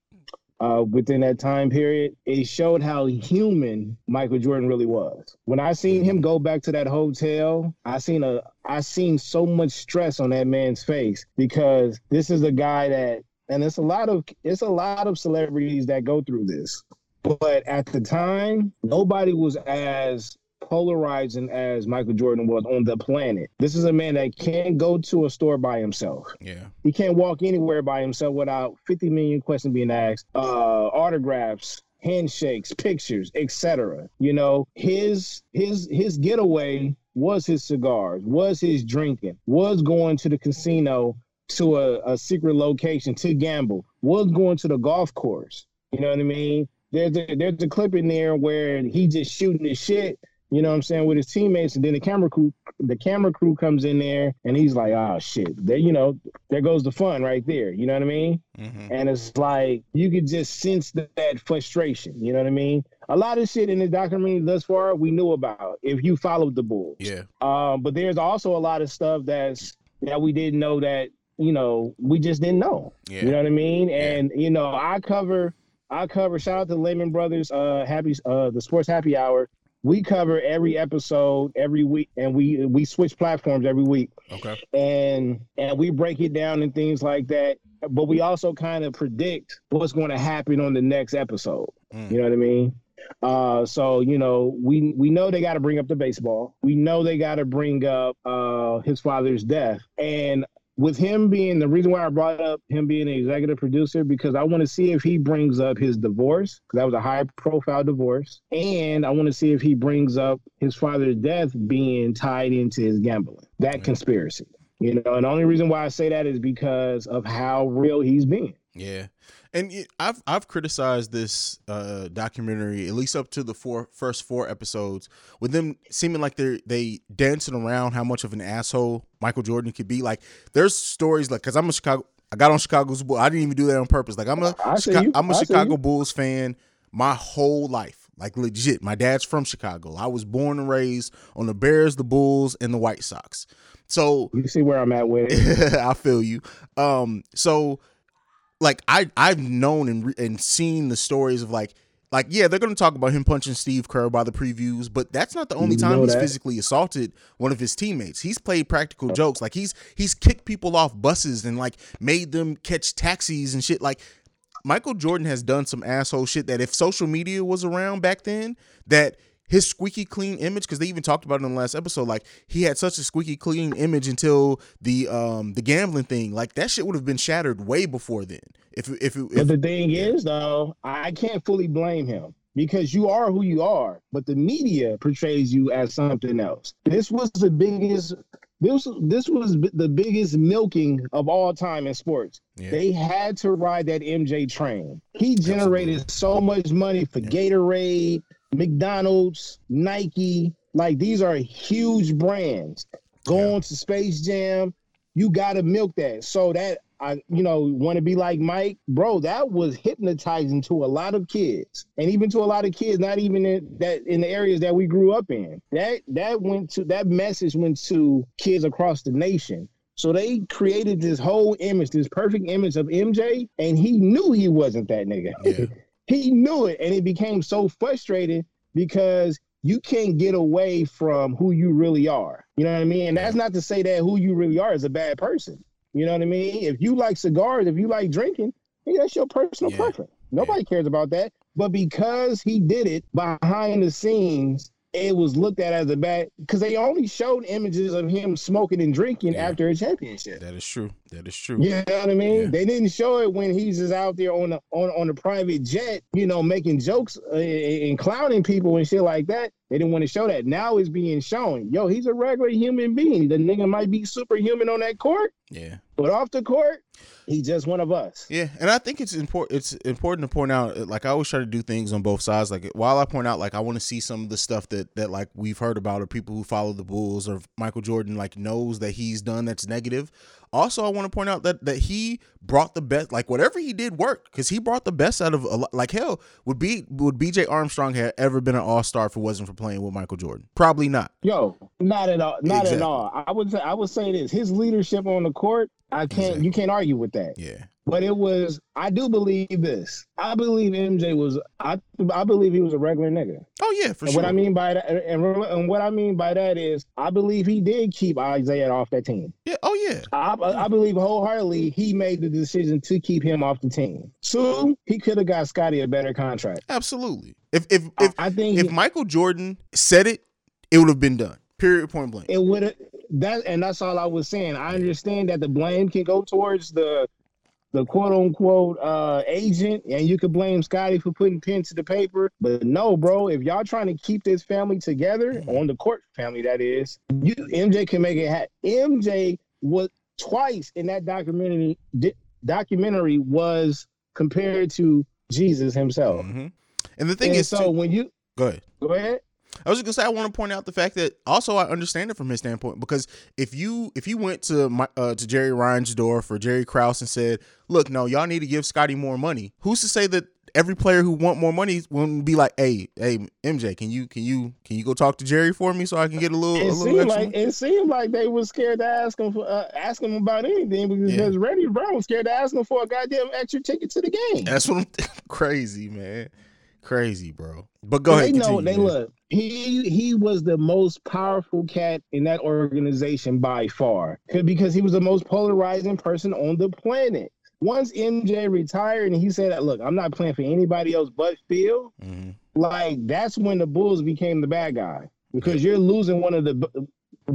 uh, within that time period, it showed how human Michael Jordan really was. When I seen him go back to that hotel, I seen a I seen so much stress on that man's face because this is a guy that and it's a lot of it's a lot of celebrities that go through this. But at the time, nobody was as polarizing as Michael Jordan was on the planet. This is a man that can't go to a store by himself. Yeah. He can't walk anywhere by himself without 50 million questions being asked, uh, autographs, handshakes, pictures, etc. You know, his his his getaway was his cigars, was his drinking, was going to the casino to a, a secret location to gamble, was going to the golf course. You know what I mean? There's a, there's a clip in there where he just shooting his shit you know what I'm saying, with his teammates, and then the camera crew, the camera crew comes in there, and he's like, "Oh shit!" There, you know, there goes the fun right there. You know what I mean? Mm-hmm. And it's like you could just sense that, frustration. You know what I mean? A lot of shit in the documentary thus far we knew about if you followed the Bulls. Yeah. Um, but there's also a lot of stuff that's that we didn't know that you know we just didn't know. Yeah. You know what I mean? And yeah. you know, I cover. I cover. Shout out to Lehman Brothers, uh, happy, uh, the Sports Happy Hour we cover every episode every week and we we switch platforms every week. Okay. And and we break it down and things like that but we also kind of predict what's going to happen on the next episode. Mm. you know what i mean? Uh, so you know we we know they got to bring up the baseball. We know they got to bring up uh, his father's death. And with him being the reason why I brought up him being an executive producer because I want to see if he brings up his divorce because that was a high profile divorce, and I want to see if he brings up his father's death being tied into his gambling that conspiracy. You know, and the only reason why I say that is because of how real he's been. Yeah, and I've I've criticized this uh, documentary at least up to the four first four episodes with them seeming like they're they dancing around how much of an asshole Michael Jordan could be. Like there's stories like because I'm a Chicago I got on Chicago's Bulls. I didn't even do that on purpose. Like I'm a Chica- I'm a Chicago Bulls fan my whole life. Like legit. My dad's from Chicago. I was born and raised on the Bears, the Bulls, and the White Sox. So you see where I'm at with it. I feel you. Um, so like I I've known and and seen the stories of like like yeah they're gonna talk about him punching Steve Kerr by the previews, but that's not the only time he's that. physically assaulted one of his teammates. He's played practical jokes like he's he's kicked people off buses and like made them catch taxis and shit like. Michael Jordan has done some asshole shit that if social media was around back then, that his squeaky clean image because they even talked about it in the last episode like he had such a squeaky clean image until the um the gambling thing like that shit would have been shattered way before then if if, if but the thing yeah. is though i can't fully blame him because you are who you are but the media portrays you as something else this was the biggest this this was the biggest milking of all time in sports. Yeah. They had to ride that MJ train. He generated Absolutely. so much money for yeah. Gatorade, McDonald's, Nike, like these are huge brands. Going yeah. to Space Jam, you gotta milk that. So that I, you know, want to be like Mike, bro. That was hypnotizing to a lot of kids, and even to a lot of kids, not even in that in the areas that we grew up in. That that went to that message went to kids across the nation. So they created this whole image, this perfect image of MJ, and he knew he wasn't that nigga. Yeah. he knew it and it became so frustrating because you can't get away from who you really are. You know what I mean? And that's not to say that who you really are is a bad person. You know what I mean? If you like cigars, if you like drinking, hey, that's your personal yeah. preference. Nobody yeah. cares about that. But because he did it behind the scenes, it was looked at as a bad because they only showed images of him smoking and drinking yeah. after a championship. That is true. That is true. You know what I mean? Yeah. They didn't show it when he's just out there on the on on a private jet, you know, making jokes uh, and clowning people and shit like that. They didn't want to show that. Now it's being shown. Yo, he's a regular human being. The nigga might be superhuman on that court. Yeah. But off the court, he's just one of us. Yeah, and I think it's important. It's important to point out. Like I always try to do things on both sides. Like while I point out, like I want to see some of the stuff that that like we've heard about, or people who follow the Bulls, or Michael Jordan like knows that he's done that's negative. Also, I want to point out that that he brought the best, like whatever he did worked, because he brought the best out of a lot. Like hell, would be would B.J. Armstrong have ever been an All Star if it wasn't for playing with Michael Jordan? Probably not. Yo, not at all. Not exactly. at all. I would say I would say this: his leadership on the court, I can't. Exactly. You can't argue with that. Yeah. But it was, I do believe this. I believe MJ was, I, I believe he was a regular nigga. Oh yeah, for and sure. what I mean by that, and, and what I mean by that is, I believe he did keep Isaiah off that team. yeah. Oh yeah. I, I believe wholeheartedly he made the decision to keep him off the team. Two, he could have got Scottie a better contract. Absolutely. If if I- if I think if he- Michael Jordan said it, it would have been done. Period. Point blank. it would have that and that's all I was saying. I understand that the blame can go towards the the quote unquote uh agent and you could blame Scottie for putting pen to the paper. But no, bro, if y'all trying to keep this family together on the court family that is, you MJ can make it happen. MJ was twice in that documentary di- documentary was compared to Jesus himself. hmm And the thing And is, so too, when you go ahead. go ahead. I was just gonna say I want to point out the fact that also I understand it from his standpoint because if you if you went to my uh, to Jerry Reinsdorf for Jerry Krause and said, "Look, no, y'all need to give Scottie more money," who's to say that every player who want more money wouldn't be like, "Hey, hey, MJ, can you can you can you go talk to Jerry for me so I can get a little a It little seemed extra?" like money?" it seemed like they was scared to ask him for uh, ask him about anything because Yeah. Reggie Brown was scared to ask him for a goddamn extra ticket to the game. That's what I'm crazy, man. Crazy, bro. But go they ahead. know continue, they man. look. He he was the most powerful cat in that organization by far because he was the most polarizing person on the planet. Once MJ retired and he said, that "Look, I'm not playing for anybody else but Phil," Mhm. like that's when the Bulls became the bad guy because you're losing one of the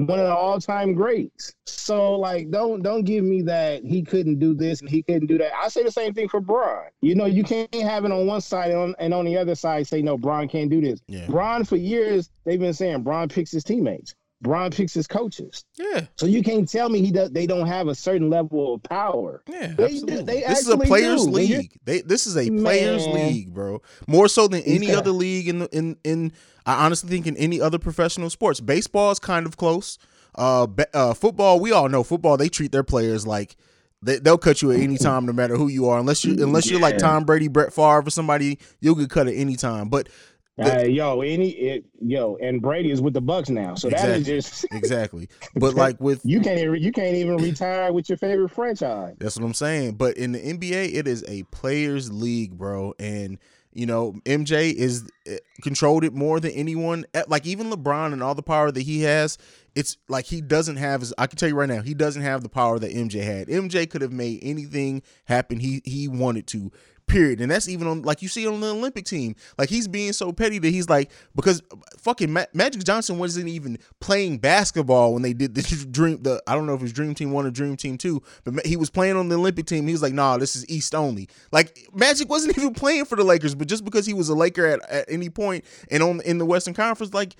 one of the all-time greats. So like don't don't give me that he couldn't do this and he couldn't do that. I say the same thing for Bron. You know, you can't have it on one side and on, and on the other side say no, Bron can't do this. Yeah. Bron for years they've been saying Bron picks his teammates. Bron picks his coaches. Yeah. So you can't tell me he does they don't have a certain level of power. Yeah, They absolutely. do- they this is a players do. League. They this is a players league, bro. More so than any got- other league in the in in I honestly think in any other professional sports. Baseball is kind of close. Uh, ba- uh football, we all know football. They treat their players like they, they'll cut you at any time, no matter who you are. Unless you unless you're like Tom Brady, Brett Favre, or somebody, you'll get cut at any time. But The- Uh, yo, any it, yo, and Brady is with the Bucs now, so that Exactly. is just exactly. But like with you can't even you can't even retire with your favorite franchise. That's what I'm saying. But in the NBA, it is a players' league, bro. And you know, MJ is eh, controlled it more than anyone. Eh, Like even LeBron and all the power that he has, it's like he doesn't have. His, I can tell you right now, he doesn't have the power that MJ had. MJ could have made anything happen he he wanted to. Period. And that's even on like you see on the Olympic team. Like he's being so petty that he's like because fucking Ma- Magic Johnson wasn't even playing basketball when they did the dream. The I don't know if it was Dream Team One or Dream Team Two, but he was playing on the Olympic team. He was like, "Nah, this is East only." Like Magic wasn't even playing for the Lakers, but just because he was a Laker at, at any point and on in the Western Conference, like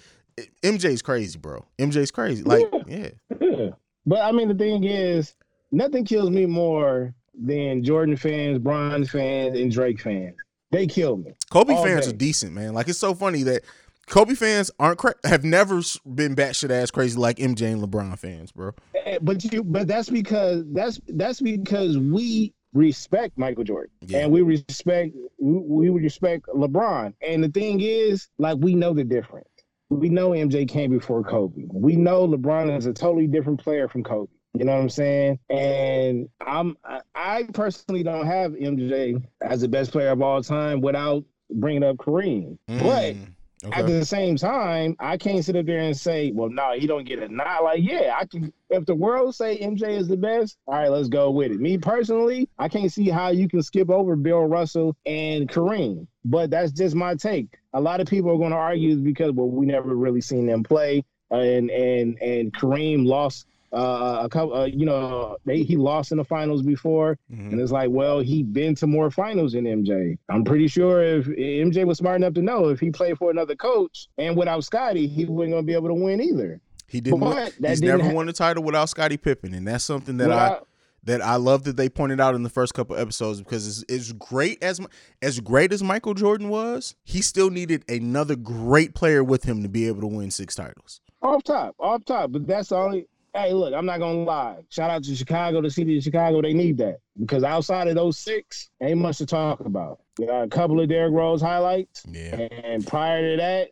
MJ's crazy, bro. MJ's crazy. Like yeah, Yeah. But I mean, the thing is, nothing kills me more than Jordan fans, Bron fans, and Drake fans. They kill me. Kobe All fans day. are decent, man. Like it's so funny that. Kobe fans aren't cra- have never been batshit ass crazy like MJ and LeBron fans, bro. Eh, But you, but that's because that's that's because we respect Michael Jordan Yeah. and we respect we, we respect LeBron. And the thing is, like we know the difference. We know MJ came before Kobe. We know LeBron is a totally different player from Kobe. You know what I'm saying? And I'm I, personally don't have MJ as the best player of all time without bringing up Kareem. But Mm, at the same time, I can't sit up there and say, "Well, no, he don't get a nod." Like, yeah, I can. If the world say MJ is the best, all right, let's go with it. Me personally, I can't see how you can skip over Bill Russell and Kareem. But that's just my take. A lot of people are going to argue because well, we never really seen them play, uh, and and and Kareem lost. Uh, a couple, uh, you know, they, he lost in the finals before, Mhm. and it's like, well, he been to more finals than MJ. I'm pretty sure if MJ was smart enough to know if he played for another coach and without Scottie, he wasn't gonna be able to win either. He didn't. But win- he's didn't never ha- won a title without Scottie Pippen, and that's something that I that I love that they pointed out in the first couple episodes because as, as great as as great as Michael Jordan was, he still needed another great player with him to be able to win six titles. off top, off top. But that's the only. Hey, look, I'm not gonna lie. Shout out to Chicago, the city of Chicago. They need that because outside of those six, ain't much to talk about. We got a couple of Derrick Rose highlights, Yeah, and prior to that,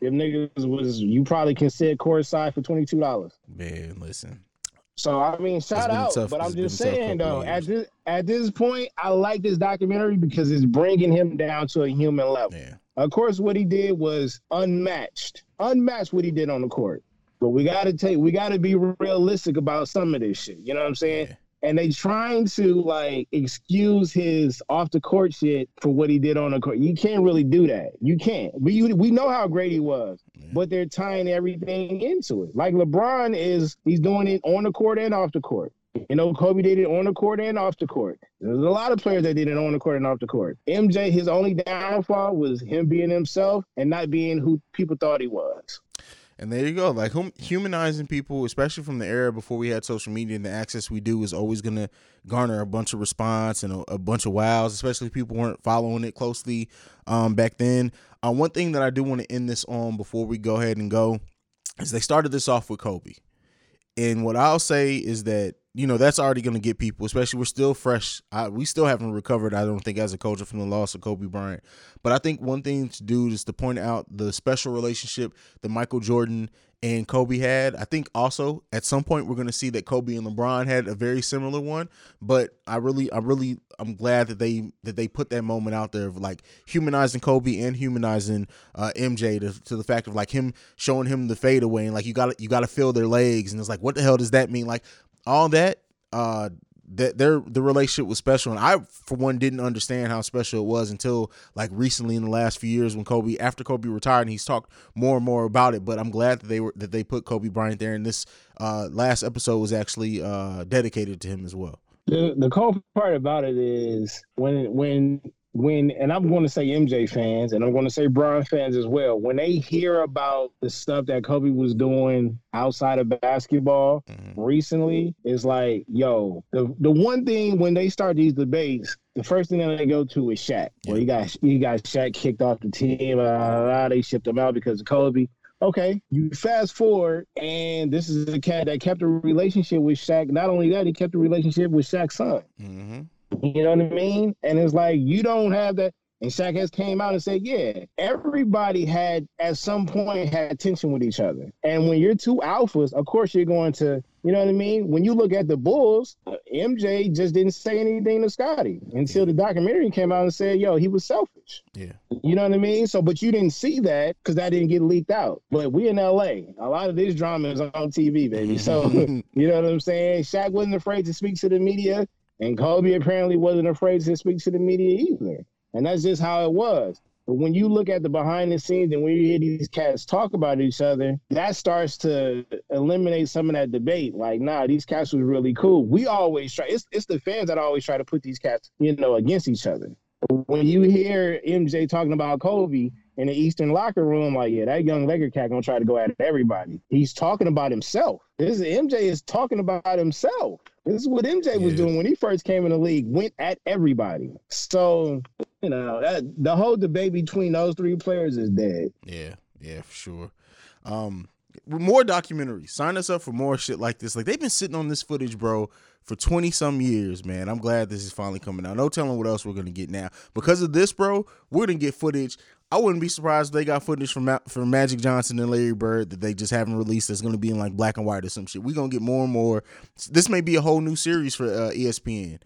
them niggas was you probably can sit courtside for twenty two dollars. man. Listen, So I mean, shout out. tough- but I'm just saying though, of at this at this point, I like this documentary because it's bringing him down to a human level. Yeah. Of course, what he did was unmatched, unmatched what he did on the court. But we got to take, we got to be realistic about some of this shit. You know what I'm saying? Yeah. And they trying to like excuse his off the court shit for what he did on the court. You can't really do that. You can't. We we know how great he was, but they're tying everything into it. Like LeBron is, he's doing it on the court and off the court. You know, Kobe did it on the court and off the court. There's a lot of players that did it on the court and off the court. MJ, his only downfall was him being himself and not being who people thought he was. And there you go. Like hum- humanizing people, especially from the era before we had social media and the access we do is always going to garner a bunch of response and a, a bunch of wows, especially if people weren't following it closely um, back then. Uh, one thing that I do want to end this on before we go ahead and go is they started this off with Kobe. And what I'll say is that you know that's already going to get people, especially we're still fresh. I, we still haven't recovered. I don't think as a culture from the loss of Kobe Bryant. But I think one thing to do is to point out the special relationship that Michael Jordan and Kobe had. I think also at some point we're going to see that Kobe and LeBron had a very similar one. But I really, I really, I'm glad that they that they put that moment out there of like humanizing Kobe and humanizing uh, MJ to, to the fact of like him showing him the fadeaway and like you got to you got to feel their legs and it's like what the hell does that mean? Like all that uh that their the relationship was special. And I for one didn't understand how special it was until like recently in the last few years when Kobe after Kobe retired and he's talked more and more about it. But I'm glad that they were that they put Kobe Bryant there. And this uh last episode was actually uh dedicated to him as well. The the cool part about it is when when when and I'm going to say MJ fans and I'm going to say Bron fans as well. When they hear about the stuff that Kobe was doing outside of basketball recently, it's like, yo, the the one thing when they start these debates, the first thing that they go to is Shaq. Well, you got you got Shaq kicked off the team. Uh, uh, they shipped him out because of Kobe. Okay, you fast forward, and this is a cat that kept a relationship with Shaq. Not only that, he kept a relationship with Shaq's son. Mm-hmm. You know what I mean? And it's like you don't have that. And Shaq has came out and said, yeah, everybody had at some point had tension with each other. And when you're two alphas, of course you're going to, you know what I mean? When you look at the Bulls, MJ just didn't say anything to Scottie until the documentary came out and said, yo, he was selfish. Yeah. You know what I mean? So, but you didn't see that because that didn't get leaked out. But we in LA, a lot of this drama is on TV, baby. So, you know what I'm saying? Shaq wasn't afraid to speak to the media, and Kobe apparently wasn't afraid to speak to the media either. And that's just how it was. But when you look at the behind the scenes and when you hear these cats talk about each other, that starts to eliminate some of that debate. Like, nah, these cats was really cool. We always try. It's it's the fans that always try to put these cats, you know, against each other. When you hear MJ talking about Kobe in the Eastern locker room, like, yeah, that young Laker cat gonna try to go at everybody. He's talking about himself. This is, MJ is talking about himself. This is what MJ was doing when he first came in the league. Went at everybody. So you know that the whole debate between those three players is dead. Yeah, yeah, for sure. Um, more documentaries. Sign us up for more shit like this. Like they've been sitting on this footage, bro, for twenty some years, man. I'm glad this is finally coming out. No telling what else we're gonna get now. Because of this, bro, we're gonna get footage. I wouldn't be surprised if they got footage from from Magic Johnson and Larry Bird that they just haven't released. That's gonna be in like black and white or some shit. We're gonna get more and more. This may be a whole new series for uh, ESPN.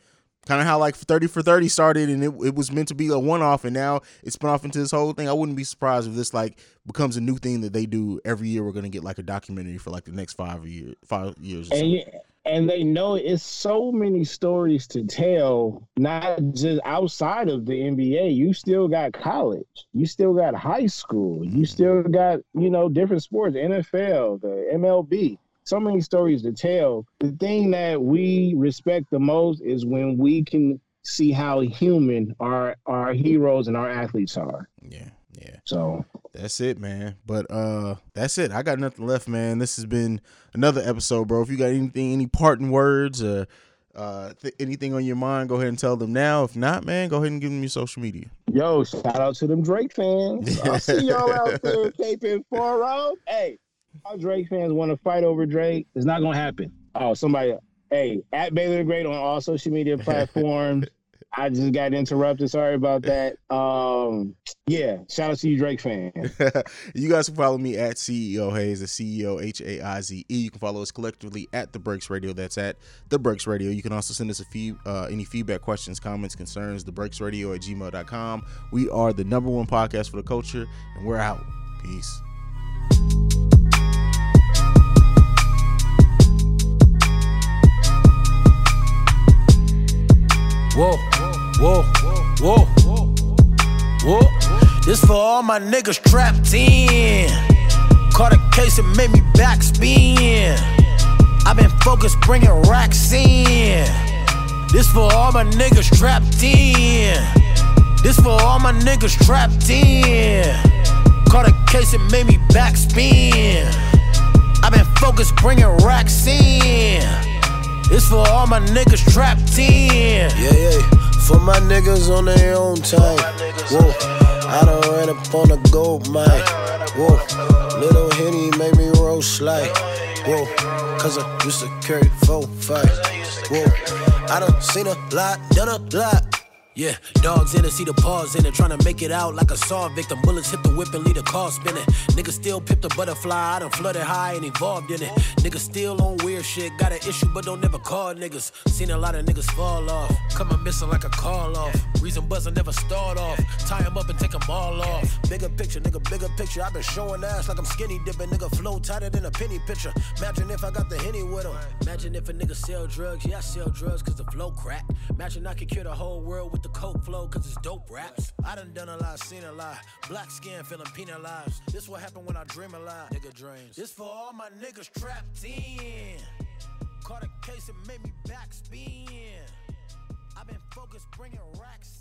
Kind of how like 30 for 30 started and it, it was meant to be a one off and now it's spun off into this whole thing. I wouldn't be surprised if this like becomes a new thing that they do every year. We're gonna get like a documentary for like the next five years, five years. Or And and they know it's so many stories to tell, not just outside of the NBA. You still got college, you still got high school, you mm-hmm. still got you know different sports, NFL, the MLB. So many stories to tell. The thing that we respect the most is when we can see how human our our heroes and our athletes are. Yeah, yeah. So That's it, man. But uh that's it. I got nothing left, man. This has been another episode, bro. If you got anything, any parting words or uh th- anything on your mind, go ahead and tell them now. If not, man, go ahead and give them your social media. Yo, shout out to them Drake fans. I see y'all out there taping four rounds. Hey, our Drake fans want to fight over Drake. It's not gonna happen. Oh, somebody, hey, at Baylor the Great on all social media platforms. I just got interrupted. Sorry about that. Um, yeah, shout out to you, Drake fan. you guys can follow me at CEO Haize, the CEO H A I Z E. You can follow us collectively at The Breaks Radio. That's at The Breaks Radio. You can also send us a few uh, any feedback, questions, comments, concerns, The Breaks Radio at gmail.com. We are the number one podcast for the culture, and we're out. Peace. Whoa, whoa, whoa, whoa. This for all my niggas trapped in. Caught a case and made me backspin. I've been focused bringing racks in. This for all my niggas trapped in. This for all my niggas trapped in. Caught a case and made me backspin. I've been focused bringing racks in. This for all my niggas trapped in. Yeah, yeah. For my niggas on their own time. Whoa. I done ran up on a gold mine. Whoa. Little Henny made me roll slide. Whoa. Cause I used to carry four, five. Whoa. I done seen a lot, done a lot. Yeah, dogs in it, see the paws in it, trying to make it out like a saw victim. Bullets hit the whip and leave the car spinning. Niggas still pip the butterfly, I done flooded high and evolved in it. Niggas still on weird shit, got an issue but don't never call niggas. Seen a lot of niggas fall off, come missing like a call off. Reason buzzer never start off, tie them up and take them all off. Bigger picture, nigga, bigger picture. i been showing ass like I'm skinny dipping, nigga, flow tighter than a penny pitcher. Imagine if I got the henny with him. Imagine if a nigga sell drugs, yeah, I sell drugs cause the flow crack. Imagine I could cure the whole world with the coke flow, cause it's dope raps. I done done a lot, seen a lot. Black skin feeling penalized. This what happen when I dream a lot. Nigga dreams. This for all my niggas trapped in. Caught a case and made me backspin. I've been focused bringing racks